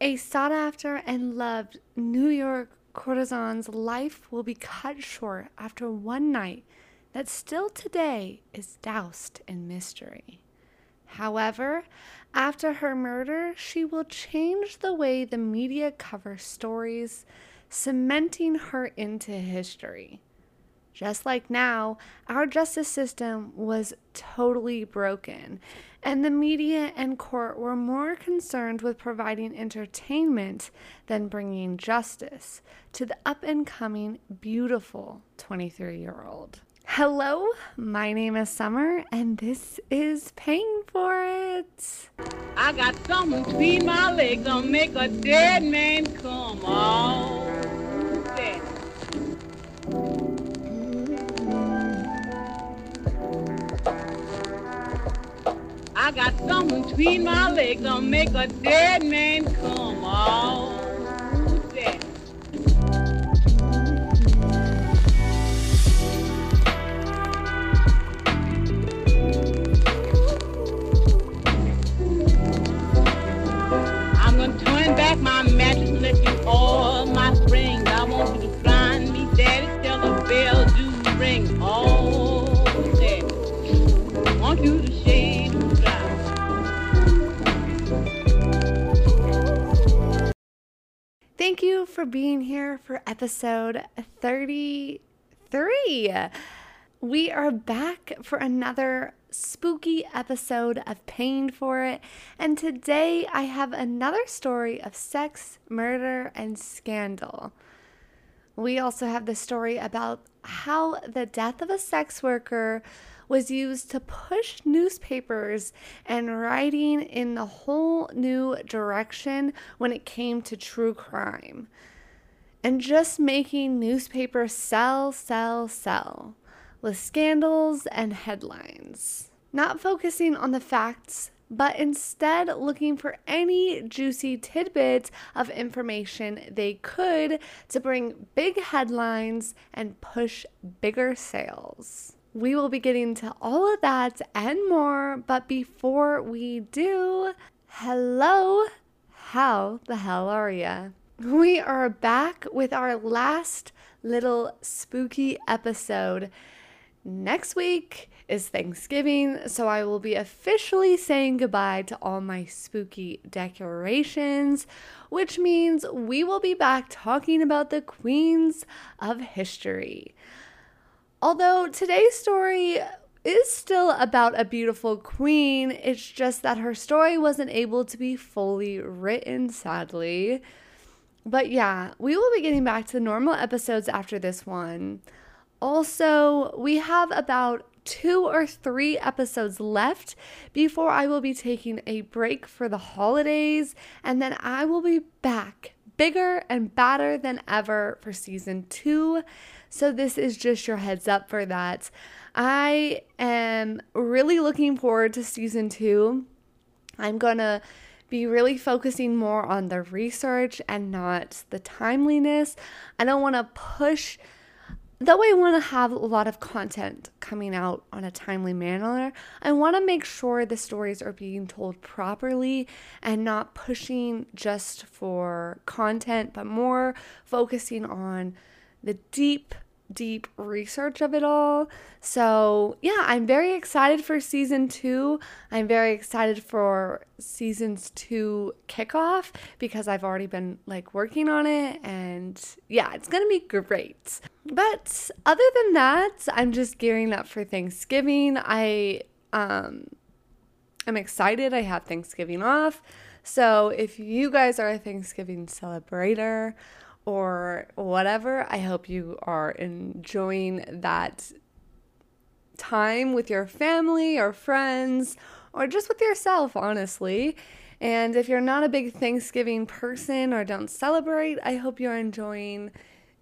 A sought after and loved New York courtesan's life will be cut short after one night that still today is doused in mystery. However, after her murder, she will change the way the media covers stories, cementing her into history. Just like now, our justice system was totally broken, and the media and court were more concerned with providing entertainment than bringing justice to the up and coming, beautiful 23 year old. Hello, my name is Summer, and this is Paying for It. I got something between my legs that'll make a dead man come on. I got something between my legs that'll make a dead man come on. I'm gonna turn back my mattress and let you Thank you for being here for episode 33. We are back for another spooky episode of Paying for It, and today I have another story of sex, murder, and scandal. We also have the story about how the death of a sex worker was used to push newspapers and writing in a whole new direction when it came to true crime. And just making newspapers sell, sell, sell with scandals and headlines. Not focusing on the facts, but instead looking for any juicy tidbits of information they could to bring big headlines and push bigger sales. We will be getting to all of that and more, but before we do, hello, how the hell are ya? We are back with our last little spooky episode. Next week is Thanksgiving, so I will be officially saying goodbye to all my spooky decorations, which means we will be back talking about the queens of history. Although today's story is still about a beautiful queen, it's just that her story wasn't able to be fully written, sadly. But yeah, we will be getting back to normal episodes after this one. Also, we have about two or three episodes left before I will be taking a break for the holidays, and then I will be back bigger and badder than ever for season two. So, this is just your heads up for that. I am really looking forward to season two. I'm gonna be really focusing more on the research and not the timeliness. I don't want to push though I want to have a lot of content coming out on a timely manner, I want to make sure the stories are being told properly and not pushing just for content, but more focusing on the deep deep research of it all. So, yeah, I'm very excited for season two. I'm very excited for season's two kickoff because I've already been like working on it. And yeah, it's to be great. But other than that, I'm just gearing up for Thanksgiving. I, um, I'm excited. I have Thanksgiving off. So, if you guys are a Thanksgiving celebrator, or whatever. I hope you are enjoying that time with your family or friends or just with yourself, honestly. And if you're not a big Thanksgiving person or don't celebrate, I hope you're enjoying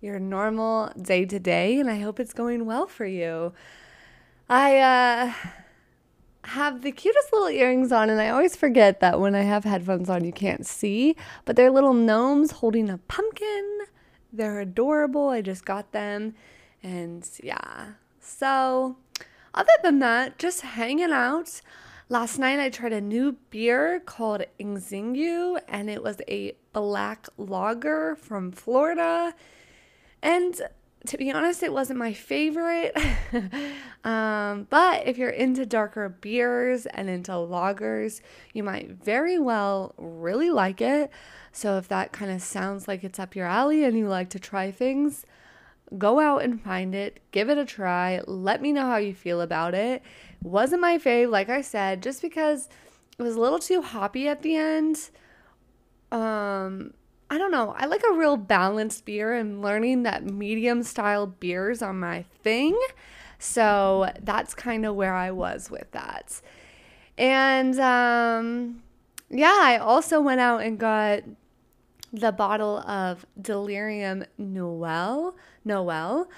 your normal day to day and I hope it's going well for you. I uh have the cutest little earrings on, and I always forget that when I have headphones on, you can't see, but they're little gnomes holding a pumpkin. They're adorable. I just got them, and yeah. So, other than that, just hanging out. Last night I tried a new beer called Xingu, and it was a black lager from Florida. And to be honest, it wasn't my favorite. um, but if you're into darker beers and into lagers, you might very well really like it. So if that kind of sounds like it's up your alley and you like to try things, go out and find it, give it a try. Let me know how you feel about it. Wasn't my fave, like I said, just because it was a little too hoppy at the end. Um, I don't know. I like a real balanced beer and learning that medium style beers are my thing. So that's kind of where I was with that. And um, yeah, I also went out and got the bottle of Delirium Noel. Noel.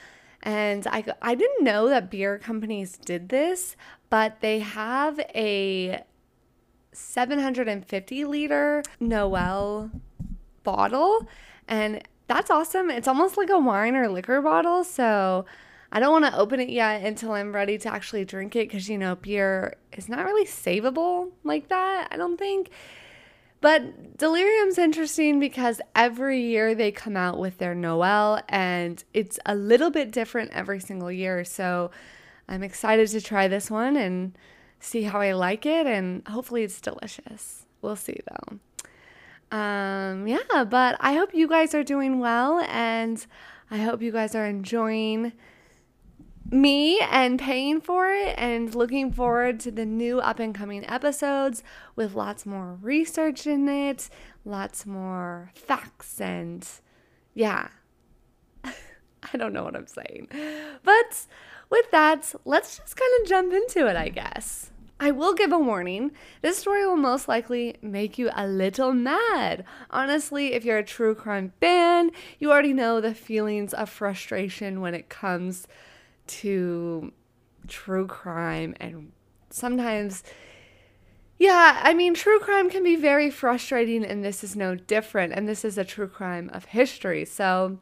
And I, I didn't know that beer companies did this, but they have a 750 liter Noel bottle. And that's awesome. It's almost like a wine or liquor bottle. So I don't want to open it yet until I'm ready to actually drink it because, you know, beer is not really savable like that, I don't think. But Delirium's interesting because every year they come out with their Noel and it's a little bit different every single year. So I'm excited to try this one and see how I like it and hopefully it's delicious. We'll see though. Um, yeah, but I hope you guys are doing well and I hope you guys are enjoying me and paying for it and looking forward to the new up and coming episodes with lots more research in it, lots more facts and yeah. I don't know what I'm saying. But with that, let's just kind of jump into it, I guess. I will give a warning. This story will most likely make you a little mad. Honestly, if you're a true crime fan, you already know the feelings of frustration when it comes to true crime and sometimes yeah, I mean, true crime can be very frustrating, and this is no different. And this is a true crime of history. So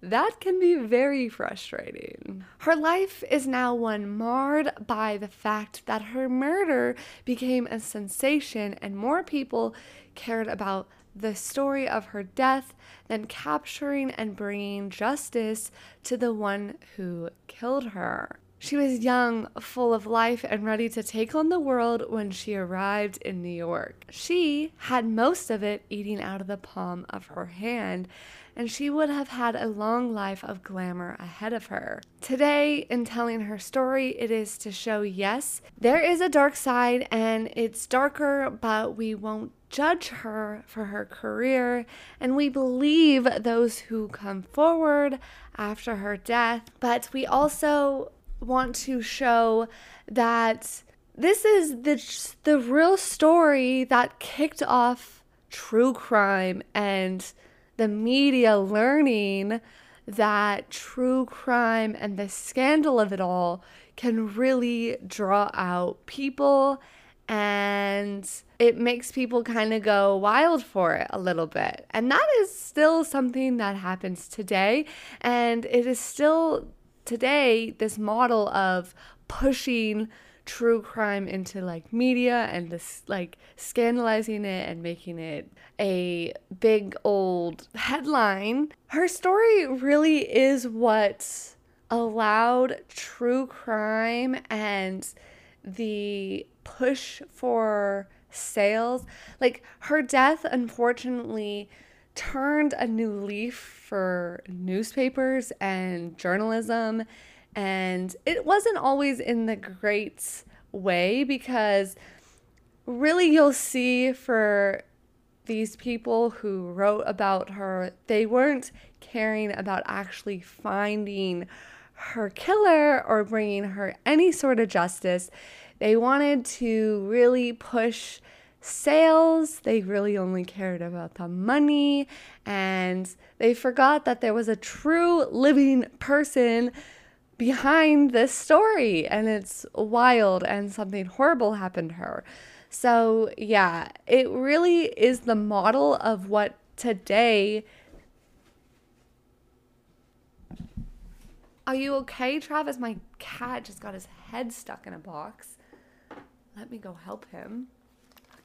that can be very frustrating. Her life is now one marred by the fact that her murder became a sensation, and more people cared about the story of her death than capturing and bringing justice to the one who killed her. She was young, full of life, and ready to take on the world when she arrived in New York. She had most of it eating out of the palm of her hand, and she would have had a long life of glamour ahead of her. Today, in telling her story, it is to show yes, there is a dark side, and it's darker, but we won't judge her for her career, and we believe those who come forward after her death. But we also want to show that this is the the real story that kicked off true crime and the media learning that true crime and the scandal of it all can really draw out people and it makes people kind of go wild for it a little bit. And that is still something that happens today. And it is still today this model of pushing true crime into like media and this like scandalizing it and making it a big old headline. Her story really is what allowed true crime and the push for sales. Like her death, unfortunately, turned a new leaf for newspapers and journalism. And it wasn't always in the great way because really you'll see for these people who wrote about her, they weren't caring about actually finding her killer or bringing her any sort of justice. They wanted to really push sales. They really only cared about the money. And they forgot that there was a true living person behind this story. And it's wild and something horrible happened to her. So, yeah, it really is the model of what today. Are you okay, Travis? My cat just got his head stuck in a box. let me go help him.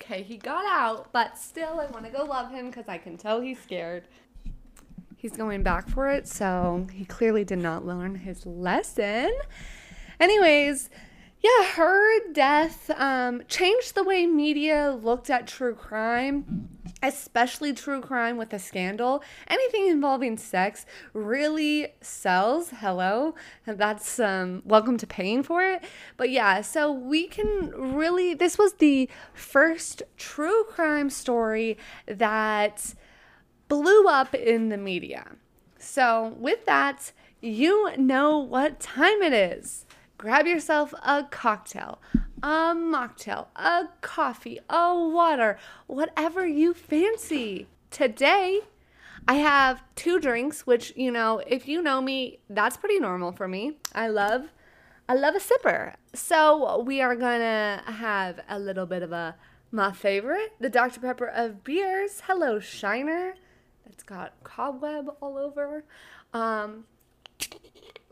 Okay, he got out, but still, I want to go love him because I can tell he's scared. He's going back for it, so he clearly did not learn his lesson. Anyways, yeah, her death um, changed the way media looked at true crime, especially true crime with a scandal. Anything involving sex really sells. Hello, that's um, welcome to paying for it. But yeah, so we can really, this was the first true crime story that blew up in the media. So, with that, you know what time it is grab yourself a cocktail, a mocktail, a coffee, a water, whatever you fancy. Today, I have two drinks, which, you know, if you know me, that's pretty normal for me. I love I love a sipper. So, we are going to have a little bit of a my favorite, the Dr Pepper of beers. Hello, Shiner. That's got cobweb all over. Um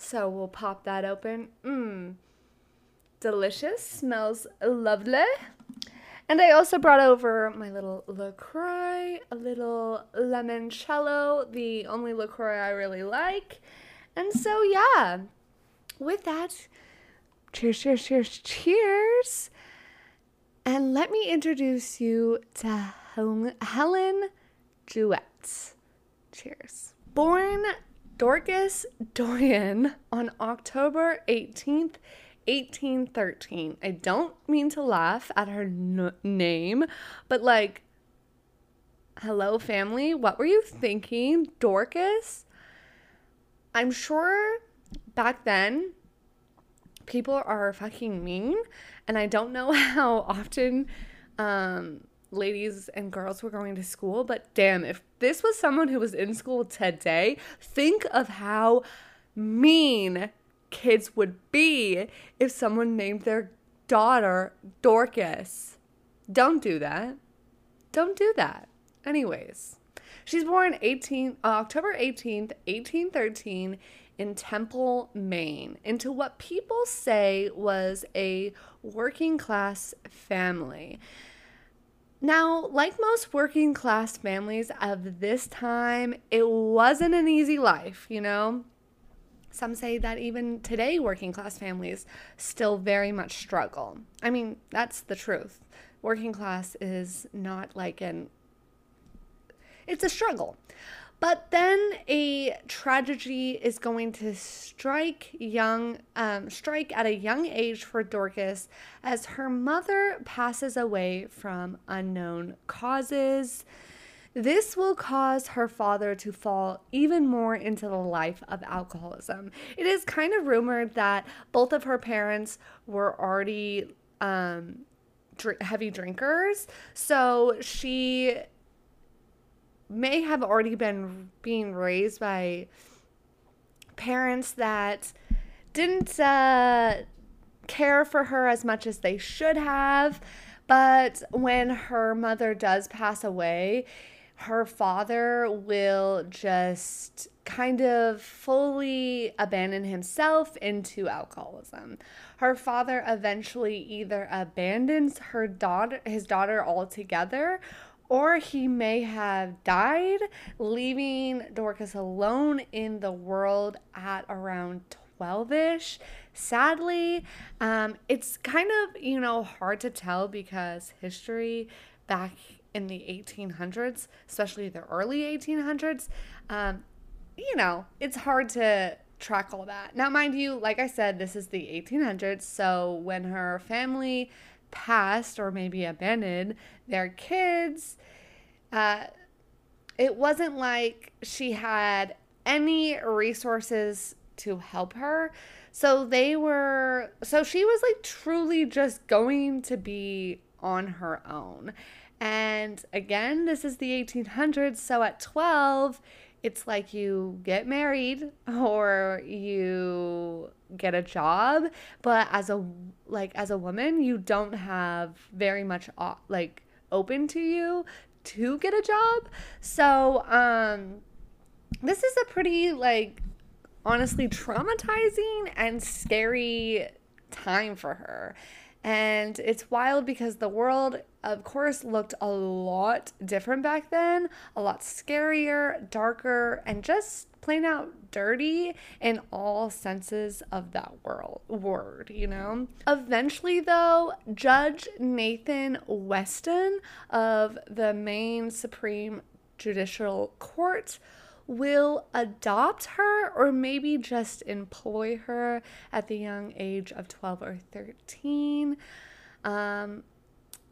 so we'll pop that open. Mmm. Delicious. Smells lovely. And I also brought over my little LaCroix, a little limoncello, the only LaCroix I really like. And so, yeah, with that, cheers, cheers, cheers, cheers. And let me introduce you to Helen Jewett. Cheers. Born Dorcas Doyen on October 18th, 1813. I don't mean to laugh at her n- name, but like, hello, family, what were you thinking? Dorcas? I'm sure back then people are fucking mean, and I don't know how often um, ladies and girls were going to school, but damn, if this was someone who was in school today, think of how mean kids would be if someone named their daughter Dorcas. Don't do that. Don't do that. Anyways, she's born 18 uh, October 18th, 1813 in Temple, Maine, into what people say was a working class family. Now, like most working class families of this time, it wasn't an easy life, you know? Some say that even today, working class families still very much struggle. I mean, that's the truth. Working class is not like an, it's a struggle. But then a tragedy is going to strike young, um, strike at a young age for Dorcas as her mother passes away from unknown causes. This will cause her father to fall even more into the life of alcoholism. It is kind of rumored that both of her parents were already um, dr- heavy drinkers. So she may have already been being raised by parents that didn't uh, care for her as much as they should have. But when her mother does pass away, her father will just kind of fully abandon himself into alcoholism. Her father eventually either abandons her daughter his daughter altogether or he may have died, leaving Dorcas alone in the world at around 12 ish. Sadly, um, it's kind of, you know, hard to tell because history back in the 1800s, especially the early 1800s, um, you know, it's hard to track all that. Now, mind you, like I said, this is the 1800s, so when her family passed or maybe abandoned their kids, uh, it wasn't like she had any resources to help her. So they were, so she was like truly just going to be on her own. And again, this is the 1800s. So at 12, it's like you get married or you get a job but as a like as a woman you don't have very much like open to you to get a job. So um this is a pretty like honestly traumatizing and scary time for her. And it's wild because the world, of course, looked a lot different back then, a lot scarier, darker, and just plain out dirty in all senses of that world word, you know? Eventually though, Judge Nathan Weston of the Maine Supreme Judicial Court will adopt her or maybe just employ her at the young age of 12 or 13. Um,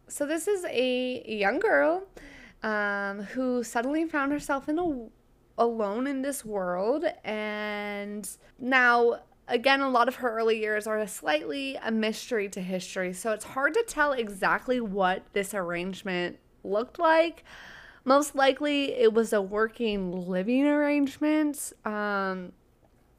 so, this is a young girl um, who suddenly found herself in a alone in this world. And now again a lot of her early years are slightly a mystery to history. So it's hard to tell exactly what this arrangement looked like. Most likely it was a working living arrangement. Um,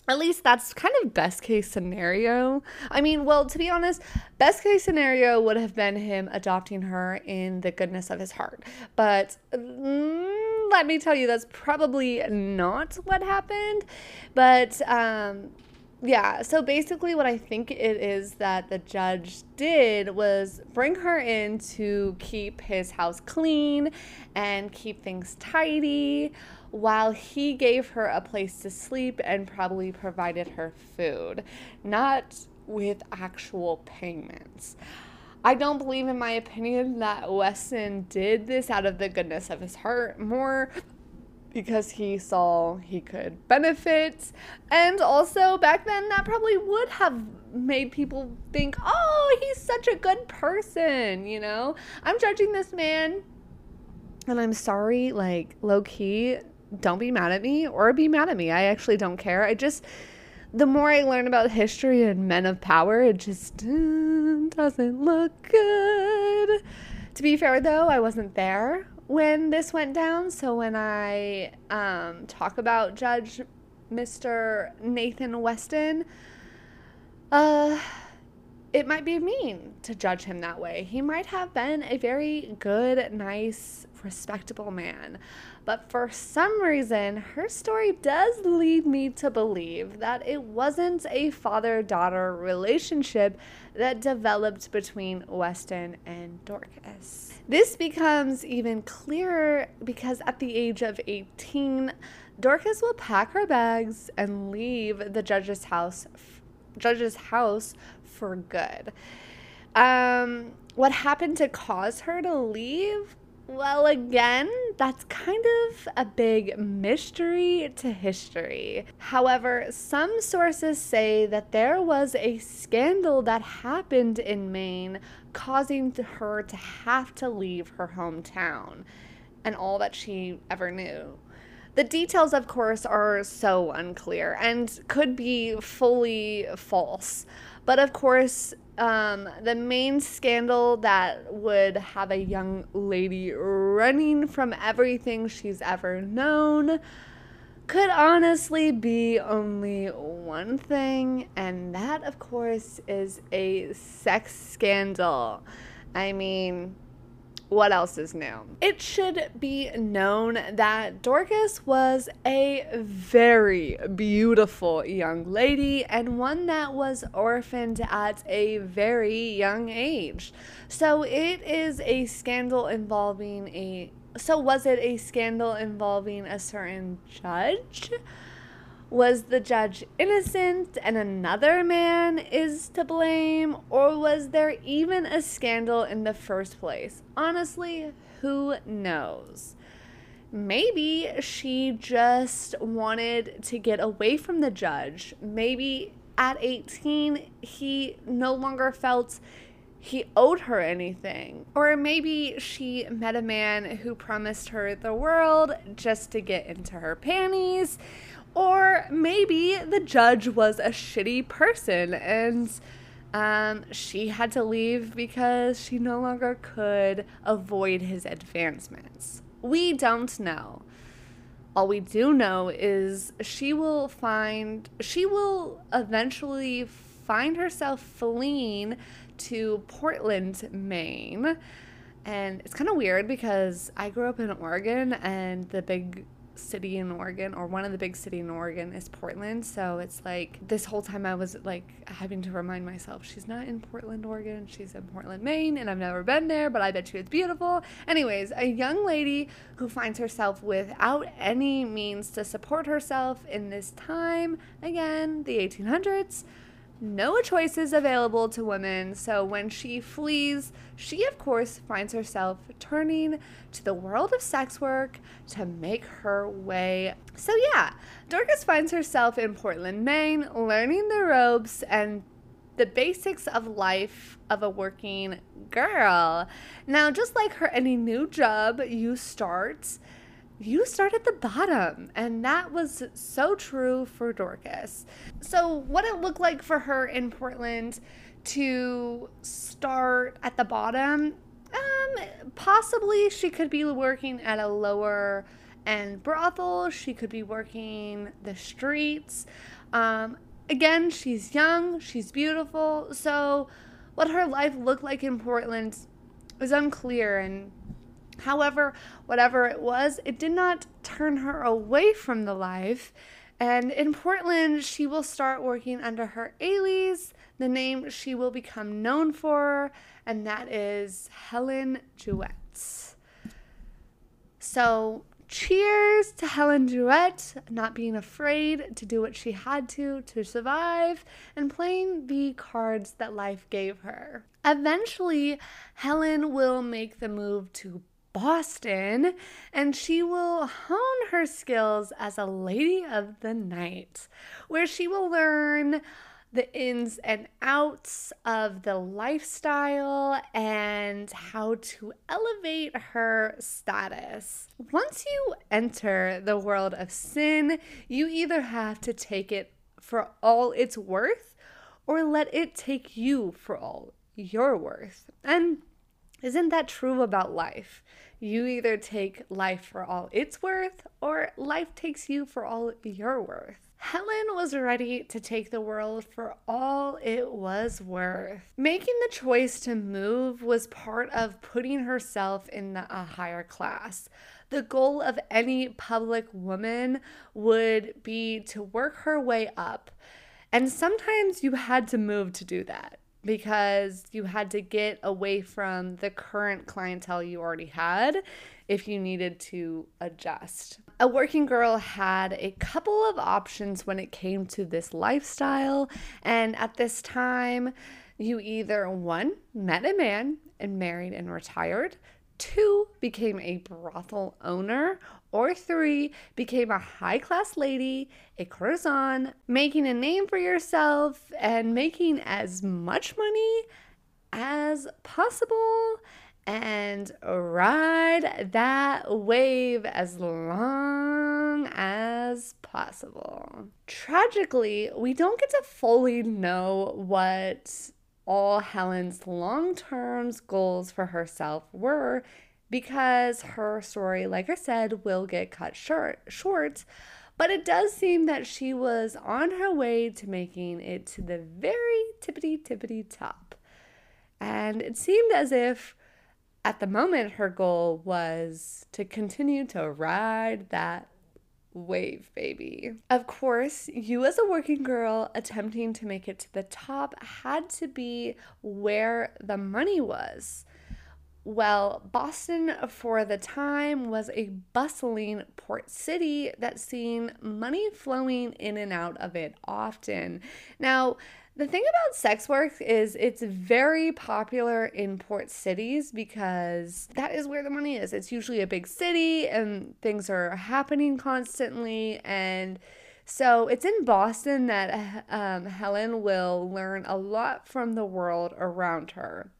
at least that's kind of best case scenario. I mean, well, to be honest, best case scenario would have been him adopting her in the goodness of his heart. But mm, let me tell you, that's probably not what happened. But um, yeah, so basically, what I think it is that the judge did was bring her in to keep his house clean and keep things tidy while he gave her a place to sleep and probably provided her food, not with actual payments. I don't believe, in my opinion, that Weston did this out of the goodness of his heart. More because he saw he could benefit. And also, back then, that probably would have made people think, oh, he's such a good person, you know? I'm judging this man, and I'm sorry, like, low key, don't be mad at me or be mad at me. I actually don't care. I just, the more I learn about history and men of power, it just uh, doesn't look good. To be fair, though, I wasn't there when this went down. So when I um, talk about Judge Mr. Nathan Weston, uh, it might be mean to judge him that way. He might have been a very good, nice, respectable man. But for some reason, her story does lead me to believe that it wasn't a father daughter relationship that developed between Weston and Dorcas. This becomes even clearer because at the age of 18, Dorcas will pack her bags and leave the judge's house judge's house for good. Um, what happened to cause her to leave? Well, again, that's kind of a big mystery to history. However, some sources say that there was a scandal that happened in Maine causing her to have to leave her hometown and all that she ever knew. The details, of course, are so unclear and could be fully false. But of course, um, the main scandal that would have a young lady running from everything she's ever known could honestly be only one thing, and that, of course, is a sex scandal. I mean, what else is new? It should be known that Dorcas was a very beautiful young lady and one that was orphaned at a very young age. So it is a scandal involving a. So was it a scandal involving a certain judge? Was the judge innocent and another man is to blame? Or was there even a scandal in the first place? Honestly, who knows? Maybe she just wanted to get away from the judge. Maybe at 18, he no longer felt he owed her anything. Or maybe she met a man who promised her the world just to get into her panties or maybe the judge was a shitty person and um, she had to leave because she no longer could avoid his advancements. We don't know. All we do know is she will find, she will eventually find herself fleeing to Portland, Maine. And it's kind of weird because I grew up in Oregon and the big city in Oregon, or one of the big city in Oregon is Portland. So it's like this whole time I was like having to remind myself she's not in Portland, Oregon. She's in Portland, Maine, and I've never been there, but I bet you it's beautiful. Anyways, a young lady who finds herself without any means to support herself in this time, again, the 1800s no choices available to women. So when she flees, she of course finds herself turning to the world of sex work to make her way. So yeah, Dorcas finds herself in Portland, Maine, learning the ropes and the basics of life of a working girl. Now, just like her any new job you start, you start at the bottom. And that was so true for Dorcas. So, what it looked like for her in Portland to start at the bottom, um, possibly she could be working at a lower end brothel, she could be working the streets. Um, again, she's young, she's beautiful. So, what her life looked like in Portland is unclear and However, whatever it was, it did not turn her away from the life. And in Portland, she will start working under her alias, the name she will become known for, and that is Helen Jewett. So, cheers to Helen Jewett not being afraid to do what she had to to survive and playing the cards that life gave her. Eventually, Helen will make the move to Boston, and she will hone her skills as a lady of the night, where she will learn the ins and outs of the lifestyle and how to elevate her status. Once you enter the world of sin, you either have to take it for all it's worth or let it take you for all your worth. And isn't that true about life? You either take life for all it's worth, or life takes you for all your worth. Helen was ready to take the world for all it was worth. Making the choice to move was part of putting herself in a higher class. The goal of any public woman would be to work her way up. And sometimes you had to move to do that because you had to get away from the current clientele you already had if you needed to adjust. A working girl had a couple of options when it came to this lifestyle, and at this time, you either one, met a man and married and retired, two, became a brothel owner, or three, became a high class lady, a courtesan, making a name for yourself and making as much money as possible and ride that wave as long as possible. Tragically, we don't get to fully know what all Helen's long term goals for herself were because her story, like I said, will get cut short. Short, but it does seem that she was on her way to making it to the very tippity tippity top. And it seemed as if at the moment her goal was to continue to ride that wave, baby. Of course, you as a working girl attempting to make it to the top had to be where the money was. Well, Boston for the time was a bustling port city that seen money flowing in and out of it often. Now, the thing about sex work is it's very popular in port cities because that is where the money is. It's usually a big city and things are happening constantly and so it's in Boston that um, Helen will learn a lot from the world around her.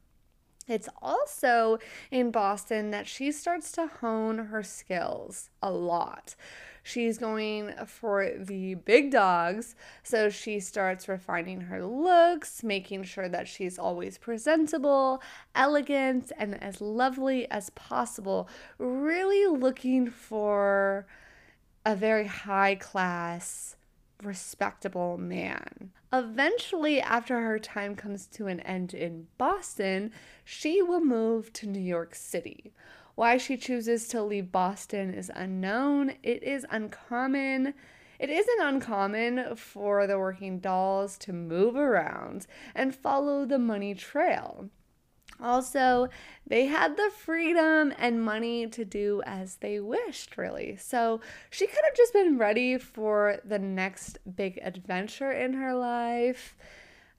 It's also in Boston that she starts to hone her skills a lot. She's going for the big dogs, so she starts refining her looks, making sure that she's always presentable, elegant, and as lovely as possible. Really looking for a very high class respectable man. Eventually, after her time comes to an end in Boston, she will move to New York City, Why she chooses to leave Boston is unknown. It is uncommon. It isn't uncommon for the working dolls to move around and follow the money trail. Also, they had the freedom and money to do as they wished, really. So she could have just been ready for the next big adventure in her life.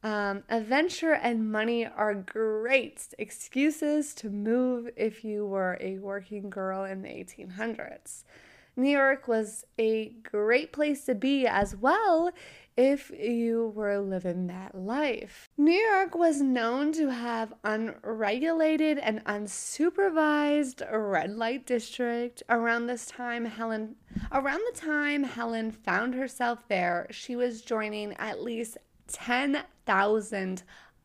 Um, adventure and money are great excuses to move if you were a working girl in the 1800s. New York was a great place to be as well if you were living that life. New York was known to have unregulated and unsupervised red light district. Around this time Helen around the time Helen found herself there, she was joining at least 10,000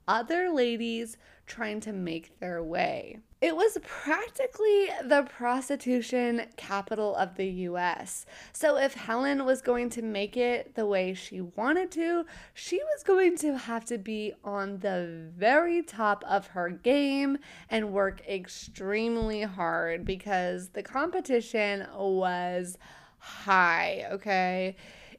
other ladies trying to make their way. It was practically the prostitution capital of the US. So, if Helen was going to make it the way she wanted to, she was going to have to be on the very top of her game and work extremely hard because the competition was high, okay?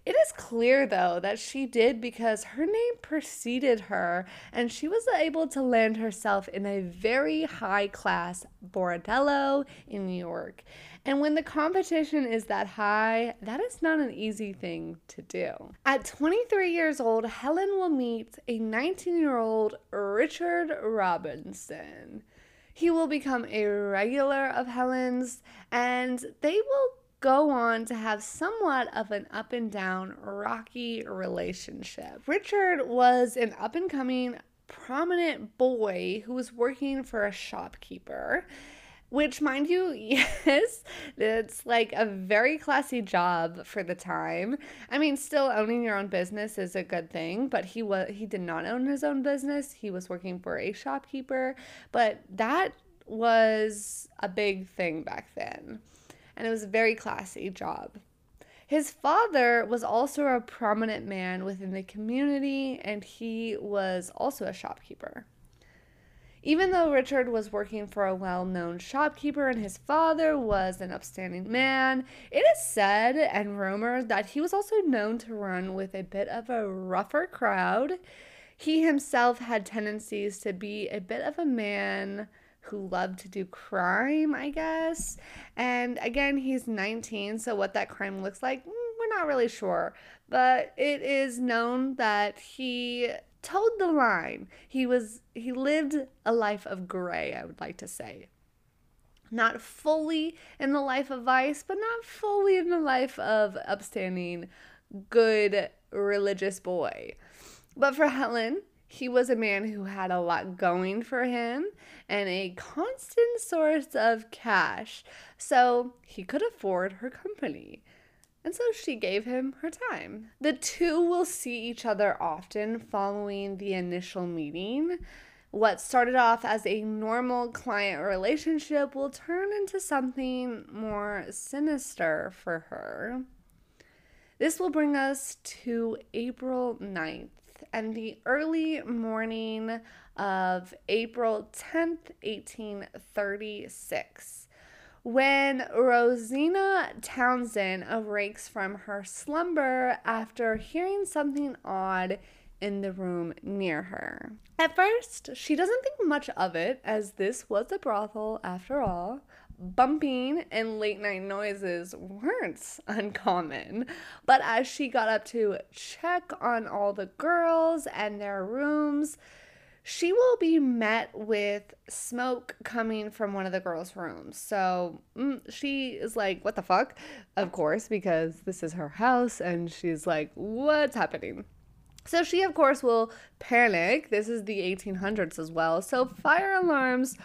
It is clear, though, that she did because her name preceded her and she was able to land herself in a very high class bordello in New York. And when the competition is that high, that is not an easy thing to do. At 23 years old, Helen will meet a 19 year old Richard Robinson. He will become a regular of Helen's and they will go on to have somewhat of an up and down, rocky relationship. Richard was an up and coming, prominent boy who was working for a shopkeeper. Which, mind you, yes, it's like a very classy job for the time. I mean, still owning your own business is a good thing, but he was he did not own his own business. He was working for a shopkeeper, but that was a big thing back then and it was a very classy job. His father was also a prominent man within the community, and he was also a shopkeeper. Even though Richard was working for a well known shopkeeper and his father was an upstanding man, it is said and rumored that he was also known to run with a bit of a rougher crowd. He himself had tendencies to be a bit of a man who love to do crime, I guess. And again, he's 19, so what that crime looks like, mm, we're not really sure. But it is known that he toed the line. He was he lived a life of gray, I would like to say. Not fully in the life of vice, but not fully in the life of upstanding, good religious boy. But for Helen, he was a man who had a lot going for him and a constant source of cash, so he could afford her company. And so she gave him her time. The two will see each other often following the initial meeting. What started off as a normal client relationship will turn into something more sinister for her. This will bring us to April 9th, and the early morning of April 10th, 1836, when Rosina Townsend awakes from her slumber after hearing something odd in the room near her. At first, she doesn't think much of it, as this was a brothel after all, bumping and late night noises weren't uncommon. But as she got up to check on all the girls and their rooms, she will be met with smoke coming from one of the girls' rooms. So mm, she is like, What the fuck? Of course, because this is her house, and she's like, What's happening? So she, of course, will panic. This is the 1800s as well. So fire alarms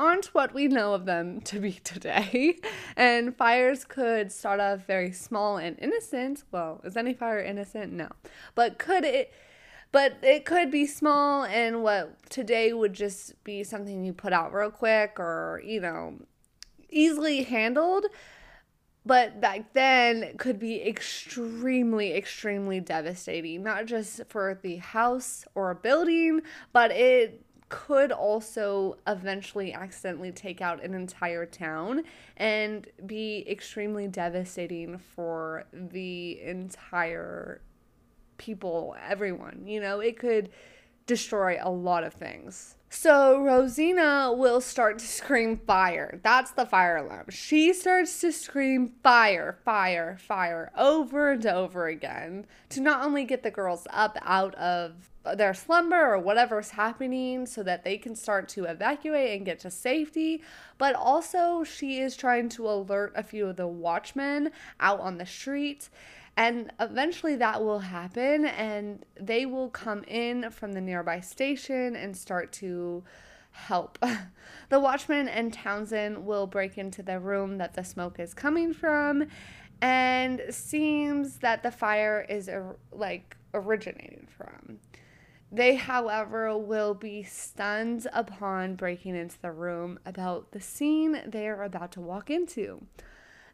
aren't what we know of them to be today. And fires could start off very small and innocent. Well, is any fire innocent? No. But could it but it could be small and what today would just be something you put out real quick or, you know, easily handled but back then could be extremely extremely devastating not just for the house or a building but it could also eventually accidentally take out an entire town and be extremely devastating for the entire people, everyone. You know, it could destroy a lot of things. So Rosina will start to scream fire. That's the fire alarm. She starts to scream fire, fire, fire over and over again to not only get the girls up out of their slumber or whatever's happening so that they can start to evacuate and get to safety, but also she is trying to alert a few of the watchmen out on the street and eventually that will happen, and they will come in from the nearby station and start to help. the watchman and Townsend will break into the room that the smoke is coming from, and seems that the fire is like originating from. They, however, will be stunned upon breaking into the room about the scene they are about to walk into.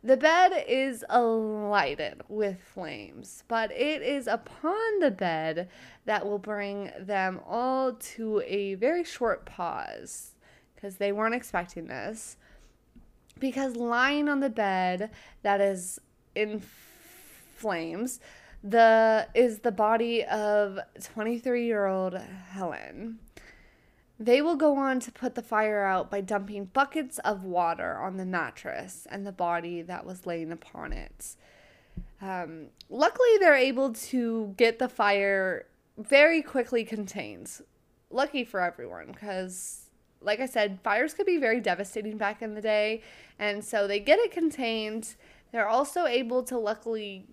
The bed is lighted with flames, but it is upon the bed that will bring them all to a very short pause because they weren't expecting this. Because lying on the bed that is in flames, the is the body of 23-year-old Helen. They will go on to put the fire out by dumping buckets of water on the mattress and the body that was laying upon it. Um, luckily, they're able to get the fire very quickly contained. Lucky for everyone, because, like I said, fires could be very devastating back in the day. And so they get it contained. They're also able to luckily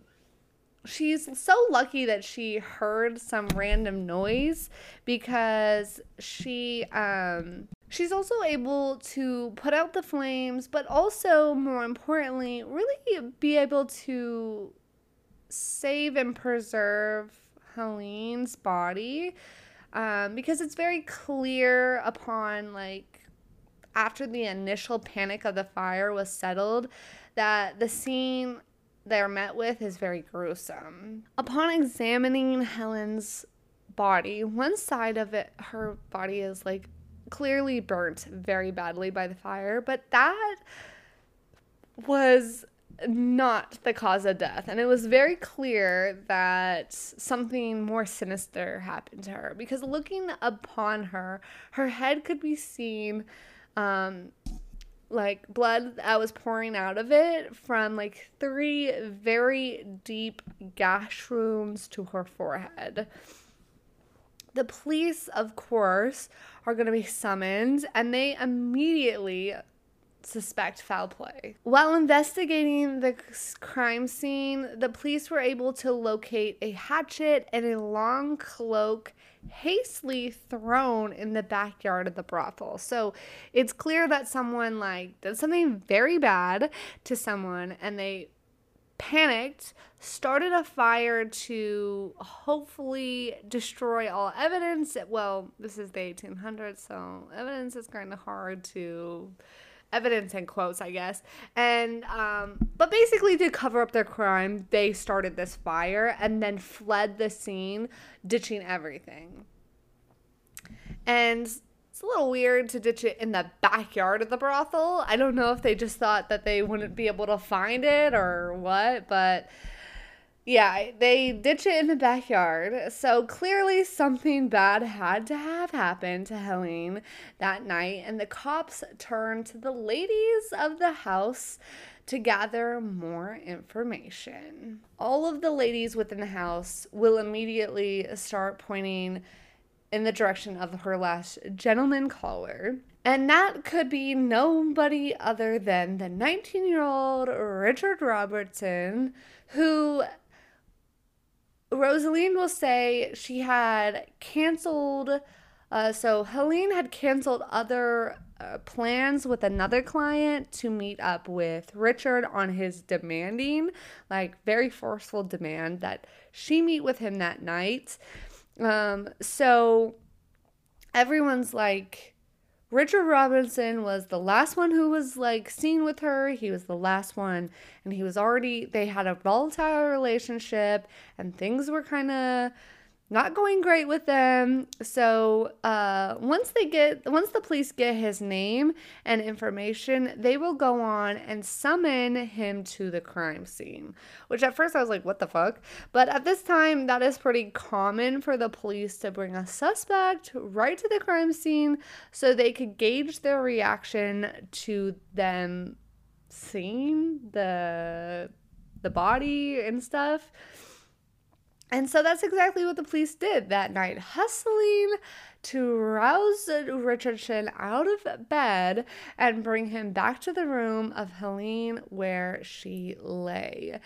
she's so lucky that she heard some random noise because she um she's also able to put out the flames but also more importantly really be able to save and preserve Helene's body um, because it's very clear upon like after the initial panic of the fire was settled that the scene they're met with is very gruesome. Upon examining Helen's body, one side of it, her body is like clearly burnt very badly by the fire, but that was not the cause of death. And it was very clear that something more sinister happened to her because looking upon her, her head could be seen um, like blood that was pouring out of it from like three very deep gash wounds to her forehead. The police, of course, are going to be summoned and they immediately suspect foul play. While investigating the crime scene, the police were able to locate a hatchet and a long cloak hastily thrown in the backyard of the brothel. So it's clear that someone like did something very bad to someone and they panicked, started a fire to hopefully destroy all evidence. Well, this is the 1800s, so evidence is kind of hard to evidence and quotes, I guess. And um, but basically to cover up their crime, they started this fire and then fled the scene, ditching everything. And it's a little weird to ditch it in the backyard of the brothel. I don't know if they just thought that they wouldn't be able to find it or what, but yeah, they ditch it in the backyard. So clearly something bad had to have happened to Helene that night, and the cops turn to the ladies of the house to gather more information. All of the ladies within the house will immediately start pointing in the direction of her last gentleman caller. And that could be nobody other than the 19 year old Richard Robertson, who Rosaline will say she had canceled. Uh, so Helene had canceled other uh, plans with another client to meet up with Richard on his demanding, like very forceful demand that she meet with him that night. Um, so everyone's like, Richard Robinson was the last one who was like seen with her. He was the last one, and he was already, they had a volatile relationship, and things were kind of not going great with them. So uh, once they get, once the police get his name and information, they will go on and summon him to the crime scene. Which at first I was like, what the fuck? But at this time, that is pretty common for the police to bring a suspect right to the crime scene so they could gauge their reaction to them seeing the the body and stuff. And so that's exactly what the police did that night, hustling to rouse Richardson out of bed and bring him back to the room of Helene where she lay.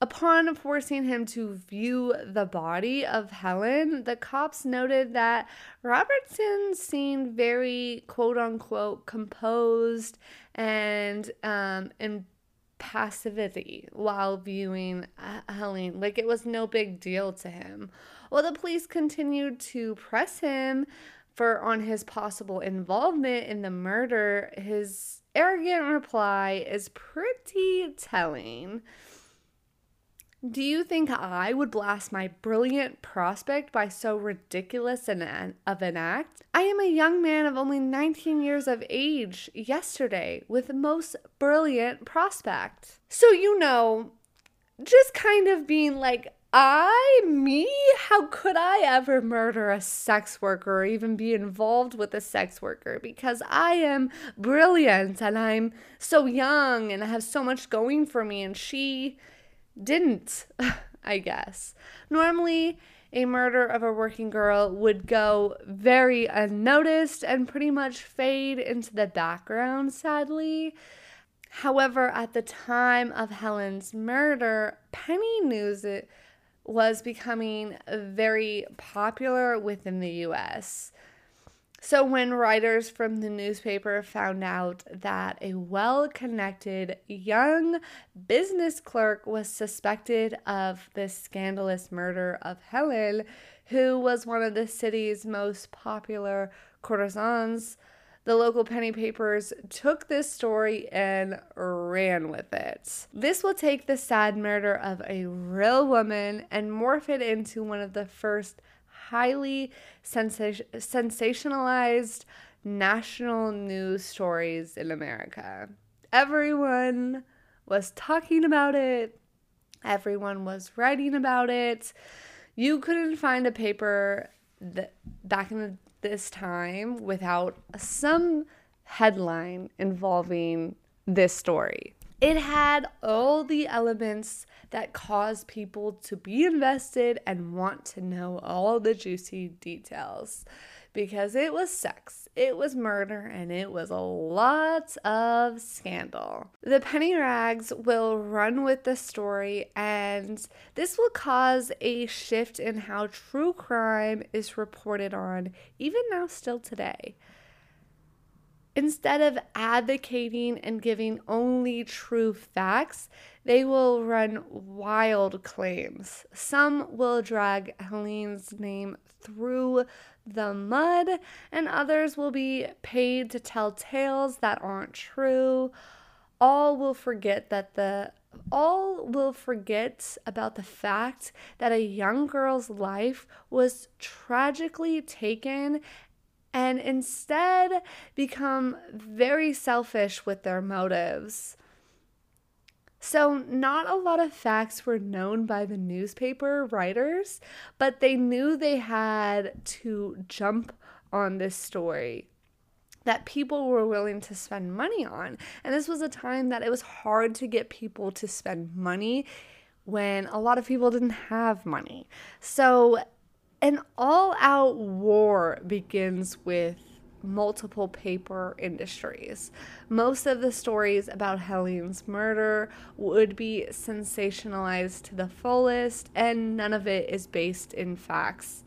Upon forcing him to view the body of Helen, the cops noted that Robertson seemed very quote unquote composed and um, in passivity while viewing uh, Helene. Like it was no big deal to him. While the police continued to press him for on his possible involvement in the murder, his arrogant reply is pretty telling. Do you think I would blast my brilliant prospect by so ridiculous an, of an act? I am a young man of only 19 years of age yesterday with most brilliant prospect. So, you know, just kind of being like, I, me? How could I ever murder a sex worker or even be involved with a sex worker? Because I am brilliant and I'm so young and I have so much going for me, and she didn't, I guess. Normally, a murder of a working girl would go very unnoticed and pretty much fade into the background, sadly. However, at the time of Helen's murder, penny news was becoming very popular within the US. So, when writers from the newspaper found out that a well connected young business clerk was suspected of the scandalous murder of Helen, who was one of the city's most popular courtesans, the local penny papers took this story and ran with it. This will take the sad murder of a real woman and morph it into one of the first highly sensationalized national news stories in America. Everyone was talking about it, everyone was writing about it. You couldn't find a paper that back in this time without some headline involving this story. It had all the elements that cause people to be invested and want to know all the juicy details because it was sex, it was murder, and it was a lot of scandal. The penny rags will run with the story, and this will cause a shift in how true crime is reported on, even now, still today. Instead of advocating and giving only true facts, they will run wild claims. Some will drag Helene's name through the mud, and others will be paid to tell tales that aren't true. All will forget that the all will forget about the fact that a young girl's life was tragically taken and instead become very selfish with their motives. So, not a lot of facts were known by the newspaper writers, but they knew they had to jump on this story that people were willing to spend money on. And this was a time that it was hard to get people to spend money when a lot of people didn't have money. So, an all out war begins with multiple paper industries. Most of the stories about Helene's murder would be sensationalized to the fullest, and none of it is based in facts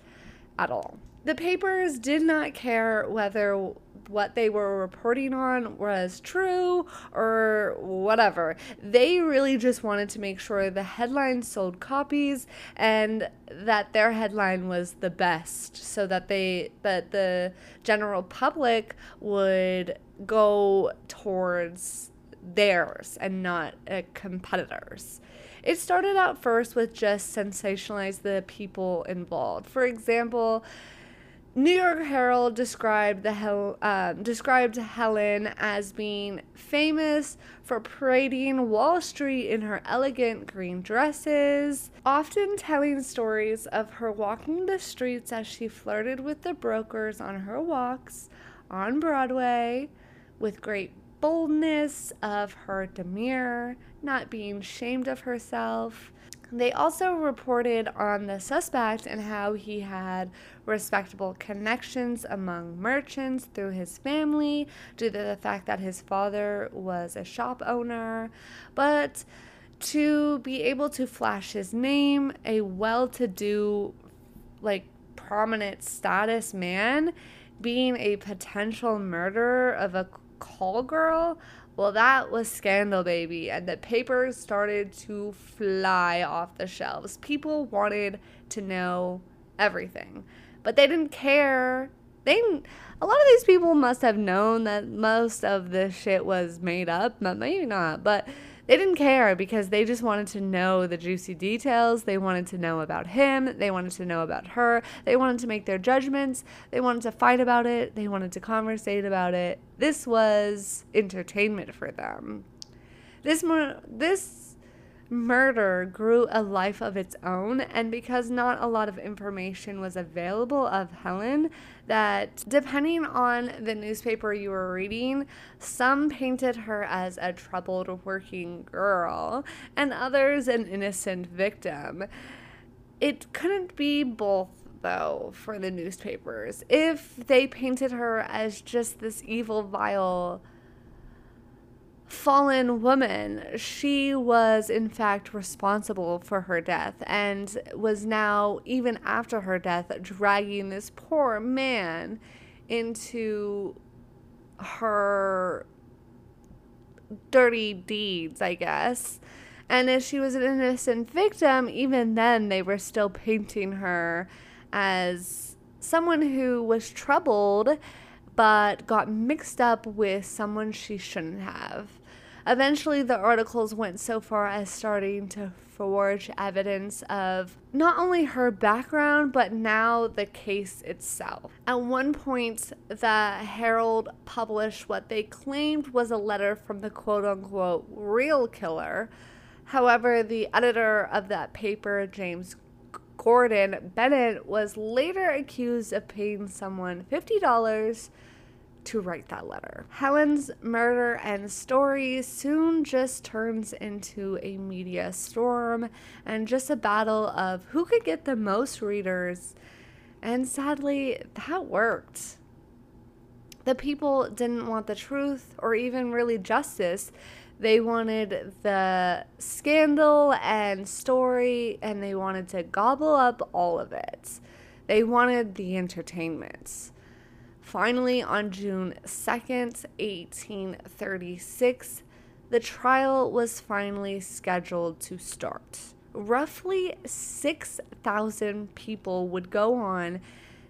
at all. The papers did not care whether what they were reporting on was true or whatever. They really just wanted to make sure the headline sold copies and that their headline was the best so that they that the general public would go towards theirs and not a competitor's. It started out first with just sensationalize the people involved. For example, New York Herald described the Hel- um, described Helen as being famous for parading Wall Street in her elegant green dresses, often telling stories of her walking the streets as she flirted with the brokers on her walks on Broadway, with great boldness of her demeanor, not being ashamed of herself. They also reported on the suspect and how he had respectable connections among merchants through his family due to the fact that his father was a shop owner. But to be able to flash his name, a well to do, like, prominent status man, being a potential murderer of a call girl, well, that was Scandal Baby, and the papers started to fly off the shelves. People wanted to know everything, but they didn't care. They a lot of these people must have known that most of this shit was made up, but maybe not, but they didn't care because they just wanted to know the juicy details. They wanted to know about him. They wanted to know about her. They wanted to make their judgments. They wanted to fight about it. They wanted to conversate about it. This was entertainment for them. This mur- this murder grew a life of its own and because not a lot of information was available of Helen that depending on the newspaper you were reading, some painted her as a troubled working girl and others an innocent victim. It couldn't be both though for the newspapers. If they painted her as just this evil vile fallen woman, she was in fact responsible for her death and was now, even after her death, dragging this poor man into her dirty deeds, I guess. And if she was an innocent victim, even then they were still painting her as someone who was troubled but got mixed up with someone she shouldn't have. Eventually, the articles went so far as starting to forge evidence of not only her background, but now the case itself. At one point, the Herald published what they claimed was a letter from the quote unquote real killer. However, the editor of that paper, James Gordon Bennett, was later accused of paying someone $50 to write that letter. Helen's murder and story soon just turns into a media storm and just a battle of who could get the most readers. And sadly, that worked. The people didn't want the truth or even really justice. They wanted the scandal and story, and they wanted to gobble up all of it. They wanted the entertainment. Finally, on June 2nd, 1836, the trial was finally scheduled to start. Roughly 6,000 people would go on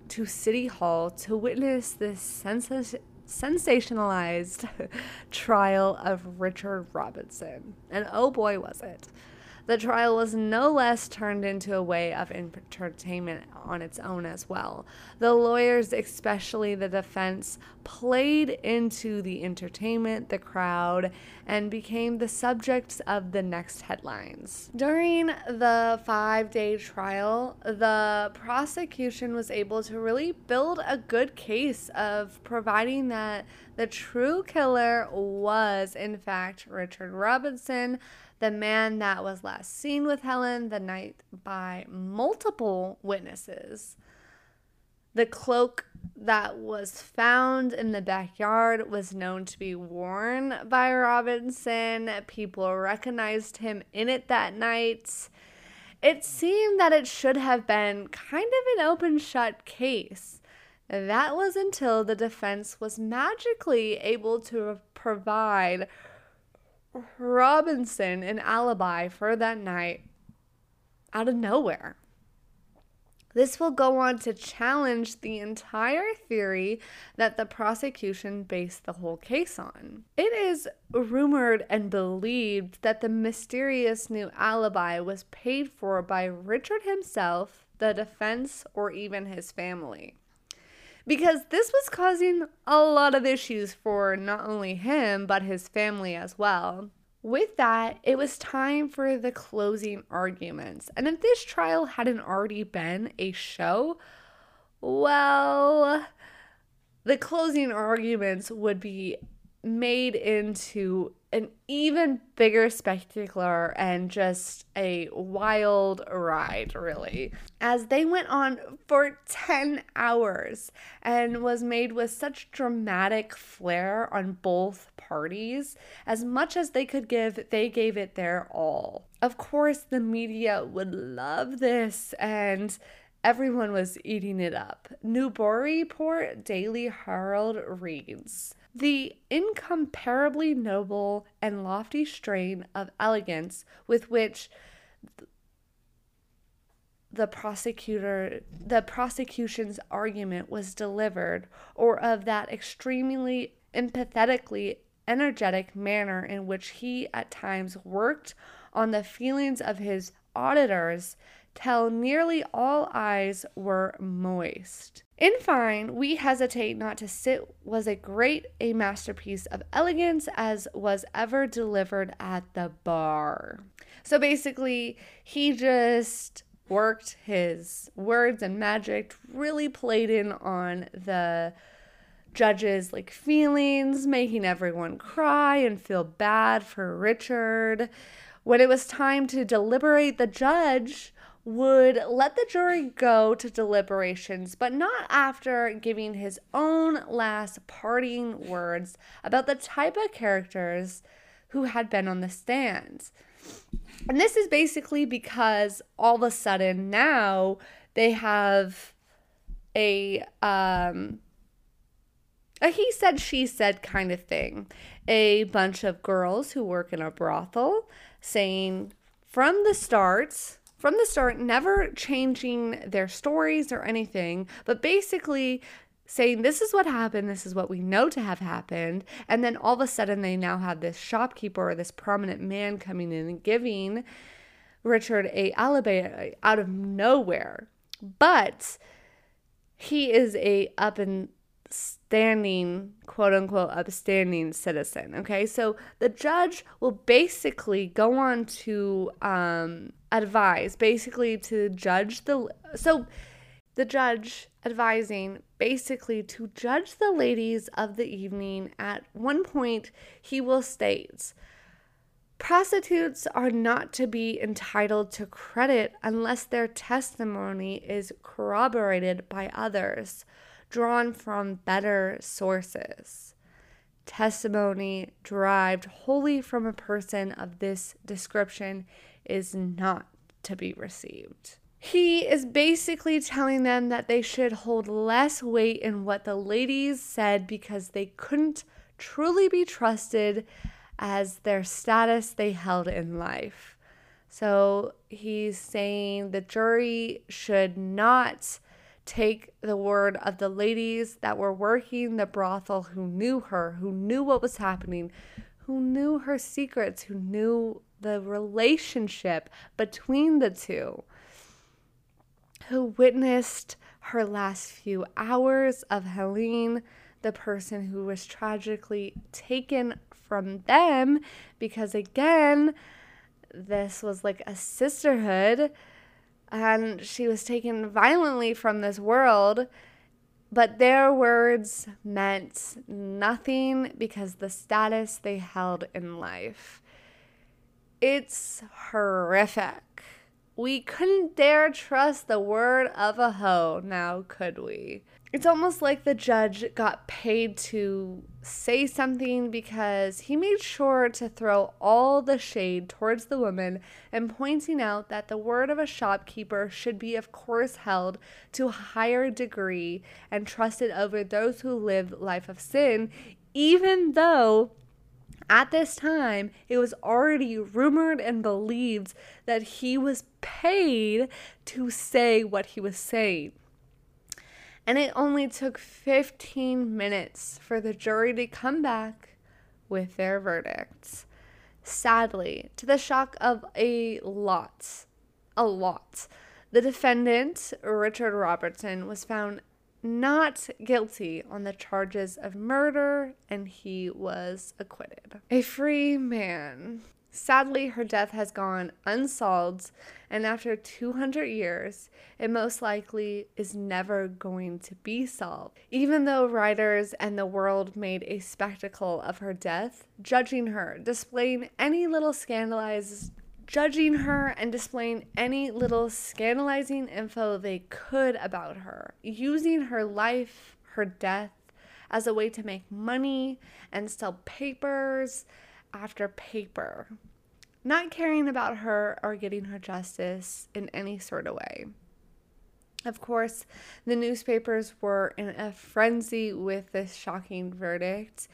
to City Hall to witness this sens- sensationalized trial of Richard Robinson. And oh boy, was it! The trial was no less turned into a way of entertainment on its own as well. The lawyers, especially the defense, played into the entertainment, the crowd, and became the subjects of the next headlines. During the five day trial, the prosecution was able to really build a good case of providing that the true killer was, in fact, Richard Robinson the man that was last seen with Helen the night by multiple witnesses. The cloak that was found in the backyard was known to be worn by Robinson. People recognized him in it that night. It seemed that it should have been kind of an open shut case. That was until the defense was magically able to provide Robinson an alibi for that night out of nowhere. This will go on to challenge the entire theory that the prosecution based the whole case on. It is rumored and believed that the mysterious new alibi was paid for by Richard himself, the defense, or even his family. Because this was causing a lot of issues for not only him, but his family as well. With that, it was time for the closing arguments. And if this trial hadn't already been a show, well, the closing arguments would be made into an even bigger spectacular and just a wild ride, really. As they went on for 10 hours and was made with such dramatic flair on both parties. As much as they could give, they gave it their all. Of course, the media would love this and everyone was eating it up. Newburyport Daily Herald reads the incomparably noble and lofty strain of elegance with which the prosecutor the prosecution's argument was delivered or of that extremely empathetically energetic manner in which he at times worked on the feelings of his auditors till nearly all eyes were moist. In fine, we hesitate not to sit was a great a masterpiece of elegance as was ever delivered at the bar. So basically, he just worked his words and magic, really played in on the judges like feelings, making everyone cry and feel bad for Richard. When it was time to deliberate, the judge would let the jury go to deliberations, but not after giving his own last parting words about the type of characters who had been on the stand. And this is basically because all of a sudden now they have a um a he said she said kind of thing. A bunch of girls who work in a brothel saying from the start from the start, never changing their stories or anything, but basically saying, This is what happened, this is what we know to have happened. And then all of a sudden, they now have this shopkeeper or this prominent man coming in and giving Richard a alibi out of nowhere. But he is a up and standing, quote unquote, upstanding citizen. Okay, so the judge will basically go on to um, advise, basically to judge the. So the judge advising basically to judge the ladies of the evening. At one point, he will state. Prostitutes are not to be entitled to credit unless their testimony is corroborated by others drawn from better sources. Testimony derived wholly from a person of this description is not to be received. He is basically telling them that they should hold less weight in what the ladies said because they couldn't truly be trusted as their status they held in life. So he's saying the jury should not take the word of the ladies that were working the brothel who knew her, who knew what was happening, who knew her secrets, who knew the relationship between the two, who witnessed her last few hours of Helene, the person who was tragically taken from them, because again, this was like a sisterhood and she was taken violently from this world. But their words meant nothing because the status they held in life. It's horrific. We couldn't dare trust the word of a hoe, now could we? It's almost like the judge got paid to say something because he made sure to throw all the shade towards the woman and pointing out that the word of a shopkeeper should be, of course, held to a higher degree and trusted over those who live life of sin, even though At this time, it was already rumored and believed that he was paid to say what he was saying. And it only took 15 minutes for the jury to come back with their verdicts. Sadly, to the shock of a lot, a lot, the defendant, Richard Robertson, was found not guilty on the charges of murder and he was acquitted. A free man. Sadly, her death has gone unsolved, and after 200 years, it most likely is never going to be solved. Even though writers and the world made a spectacle of her death, judging her, displaying any little scandalized judging her and displaying any little scandalizing info they could about her, using her life, her death, as a way to make money and sell papers after paper, not caring about her or getting her justice in any sort of way. Of course, the newspapers were in a frenzy with this shocking verdict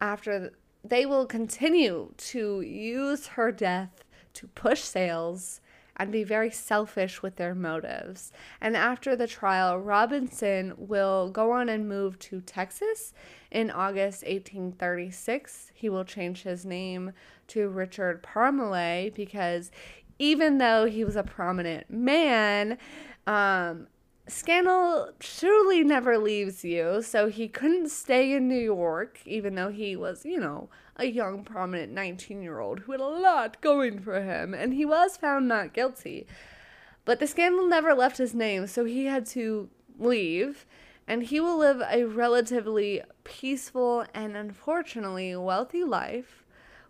after they will continue to use her death to push sales and be very selfish with their motives. And after the trial, Robinson will go on and move to Texas in August 1836. He will change his name to Richard Parmelee because even though he was a prominent man, um, scandal truly never leaves you. So he couldn't stay in New York, even though he was, you know, a young, prominent 19 year old who had a lot going for him, and he was found not guilty. But the scandal never left his name, so he had to leave, and he will live a relatively peaceful and unfortunately wealthy life,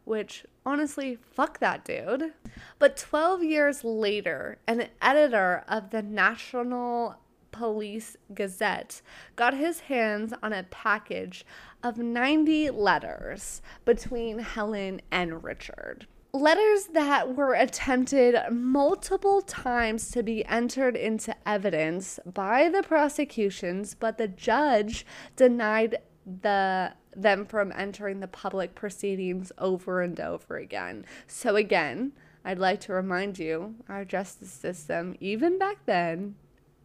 which honestly, fuck that dude. But 12 years later, an editor of the National Police Gazette got his hands on a package of 90 letters between Helen and Richard. Letters that were attempted multiple times to be entered into evidence by the prosecutions, but the judge denied the them from entering the public proceedings over and over again. So again, I'd like to remind you, our justice system even back then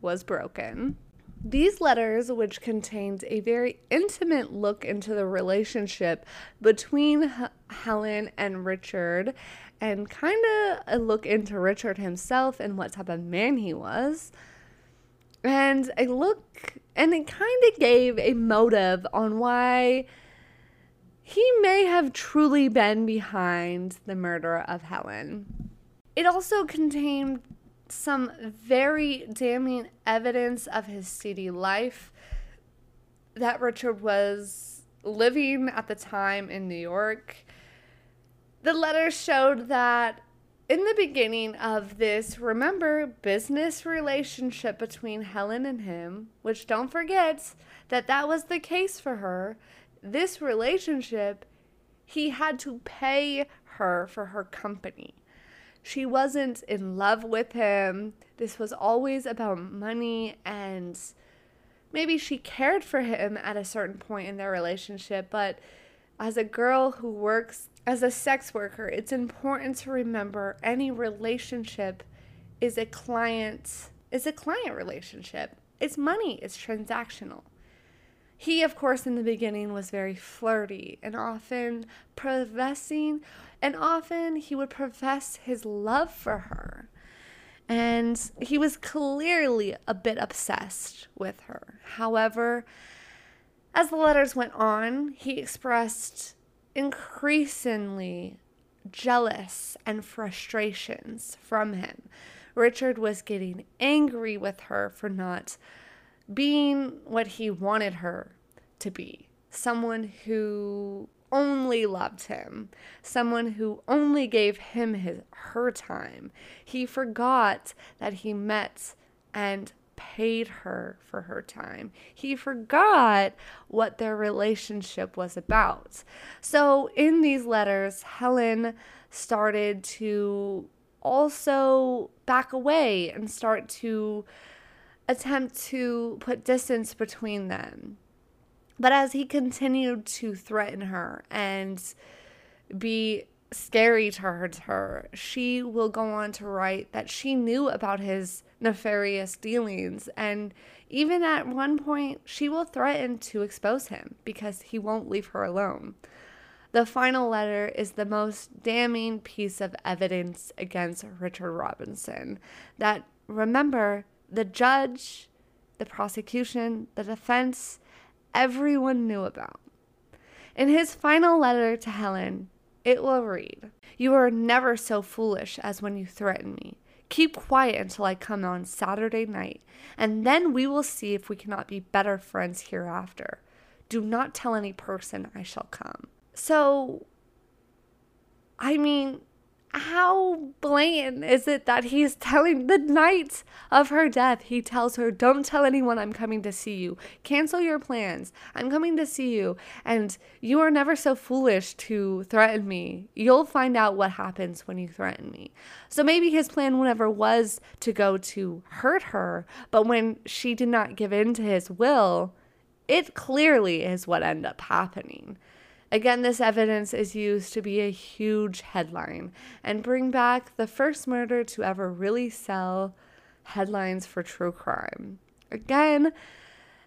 was broken. These letters, which contained a very intimate look into the relationship between H- Helen and Richard, and kind of a look into Richard himself and what type of man he was, and a look, and it kind of gave a motive on why he may have truly been behind the murder of Helen. It also contained some very damning evidence of his seedy life that Richard was living at the time in New York. The letters showed that in the beginning of this, remember, business relationship between Helen and him, which don't forget that that was the case for her, this relationship, he had to pay her for her company. She wasn't in love with him. This was always about money and maybe she cared for him at a certain point in their relationship, but as a girl who works as a sex worker, it's important to remember any relationship is a client is a client relationship. It's money, it's transactional. He, of course, in the beginning was very flirty and often professing, and often he would profess his love for her. And he was clearly a bit obsessed with her. However, as the letters went on, he expressed increasingly jealous and frustrations from him. Richard was getting angry with her for not being what he wanted her to be someone who only loved him, someone who only gave him his her time. He forgot that he met and paid her for her time. He forgot what their relationship was about. So in these letters, Helen started to also back away and start to attempt to put distance between them. But as he continued to threaten her and be scary towards her, she will go on to write that she knew about his nefarious dealings. And even at one point, she will threaten to expose him because he won't leave her alone. The final letter is the most damning piece of evidence against Richard Robinson. That, remember, the judge, the prosecution, the defense, everyone knew about. In his final letter to Helen, it will read You are never so foolish as when you threaten me. Keep quiet until I come on Saturday night, and then we will see if we cannot be better friends hereafter. Do not tell any person I shall come. So, I mean, how blatant is it that he's telling the night of her death he tells her don't tell anyone i'm coming to see you. Cancel your plans. I'm coming to see you and you are never so foolish to threaten me. You'll find out what happens when you threaten me. So maybe his plan whenever was to go to hurt her but when she did not give in to his will it clearly is what ended up happening Again, this evidence is used to be a huge headline and bring back the first murder to ever really sell headlines for true crime. Again,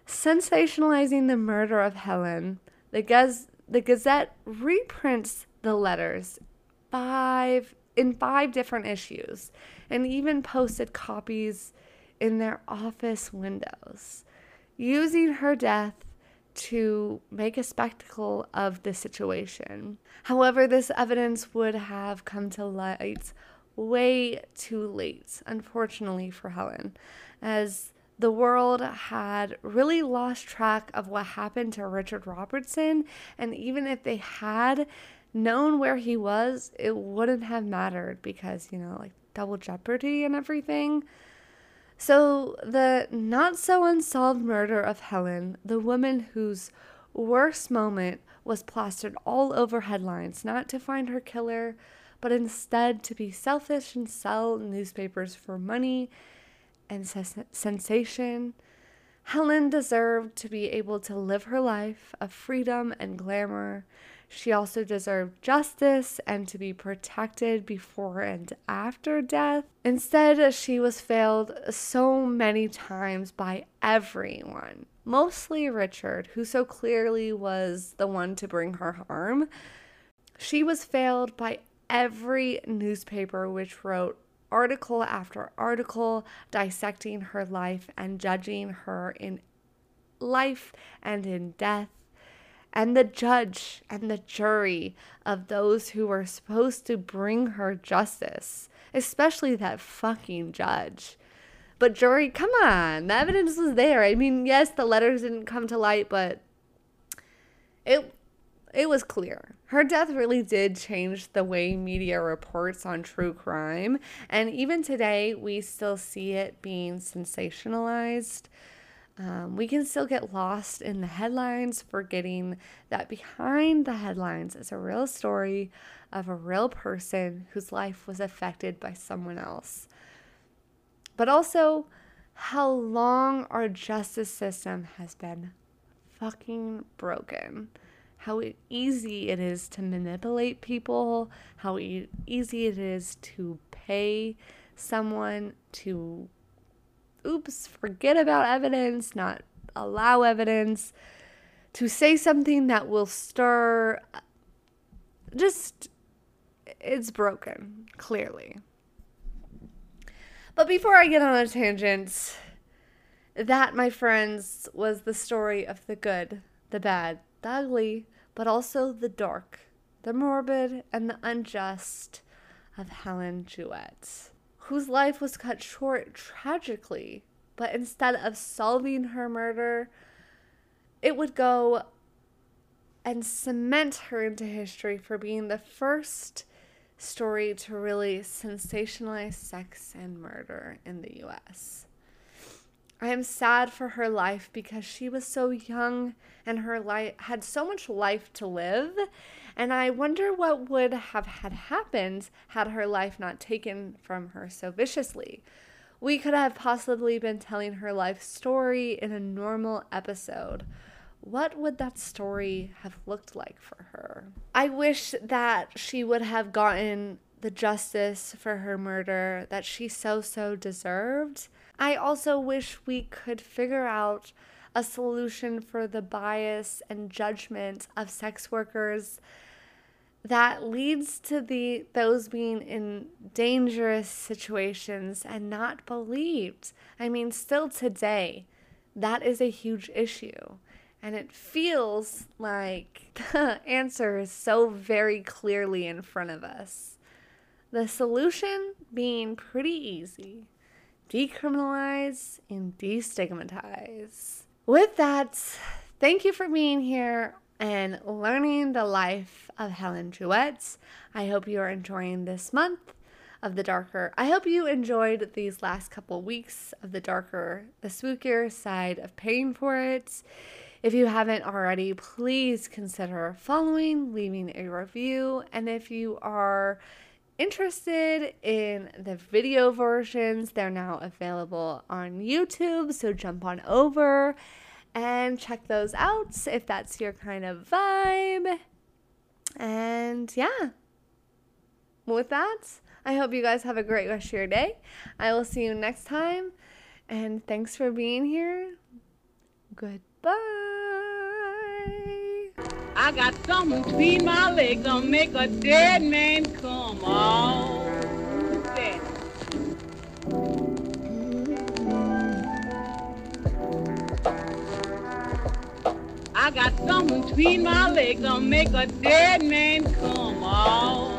sensationalizing the murder of Helen, the, Gaz- the Gazette reprints the letters five in five different issues and even posted copies in their office windows. Using her death to make a spectacle of the situation. However, this evidence would have come to light way too late, unfortunately for Helen, as the world had really lost track of what happened to Richard Robertson, and even if they had known where he was, it wouldn't have mattered because, you know, like double jeopardy and everything. So, the not so unsolved murder of Helen, the woman whose worst moment was plastered all over headlines, not to find her killer, but instead to be selfish and sell newspapers for money and ses- sensation. Helen deserved to be able to live her life of freedom and glamour she also deserved justice and to be protected before and after death. Instead, she was failed so many times by everyone, mostly Richard, who so clearly was the one to bring her harm. She was failed by every newspaper which wrote article after article dissecting her life and judging her in life and in death and the judge and the jury of those who were supposed to bring her justice, especially that fucking judge. But jury, come on, the evidence was there. I mean, yes, the letters didn't come to light, but it it was clear. Her death really did change the way media reports on true crime, and even today we still see it being sensationalized. Um, we can still get lost in the headlines, forgetting that behind the headlines is a real story of a real person whose life was affected by someone else. But also, how long our justice system has been fucking broken. How easy it is to manipulate people, how e- easy it is to pay someone to oops, forget about evidence, not allow evidence, to say something that will stir. Just, it's broken, clearly. But before I get on a tangent, that, my friends, was the story of the good, the bad, the ugly, but also the dark, the morbid, and the unjust of Helen Jewett whose life was cut short tragically. But instead of solving her murder, it would go and cement her into history for being the first story to really sensationalize sex and murder in the US. I am sad for her life because she was so young and her life had so much life to live. And I wonder what would have had happened had her life not taken from her so viciously. We could have possibly been telling her life story in a normal episode. what would that story have looked like for her? I wish that she would have gotten the justice for her murder that she so, so deserved. I also wish we could figure out a solution for the bias and judgment of sex workers that leads to the those being in dangerous situations and not believed. I mean, still today, that is a huge issue. And it feels like the answer is so very clearly in front of us. The solution being pretty easy decriminalize and destigmatize. With that, thank you for being here and learning the life of Helen Jewett. I hope you are enjoying this month of the darker. I hope you enjoyed these last couple weeks of the darker, the spookier side of paying for it. If you haven't already, please consider following, leaving a review, and if you are interested in the video versions, they're now available on YouTube. So jump on over and check those out if that's your kind of vibe. And yeah, with that, I hope you guys have a great rest of your day. I will see you next time. And thanks for being here. Goodbye. I got something between my legs gonna make a dead man come out. That. I got something between my legs gonna make a dead man come out.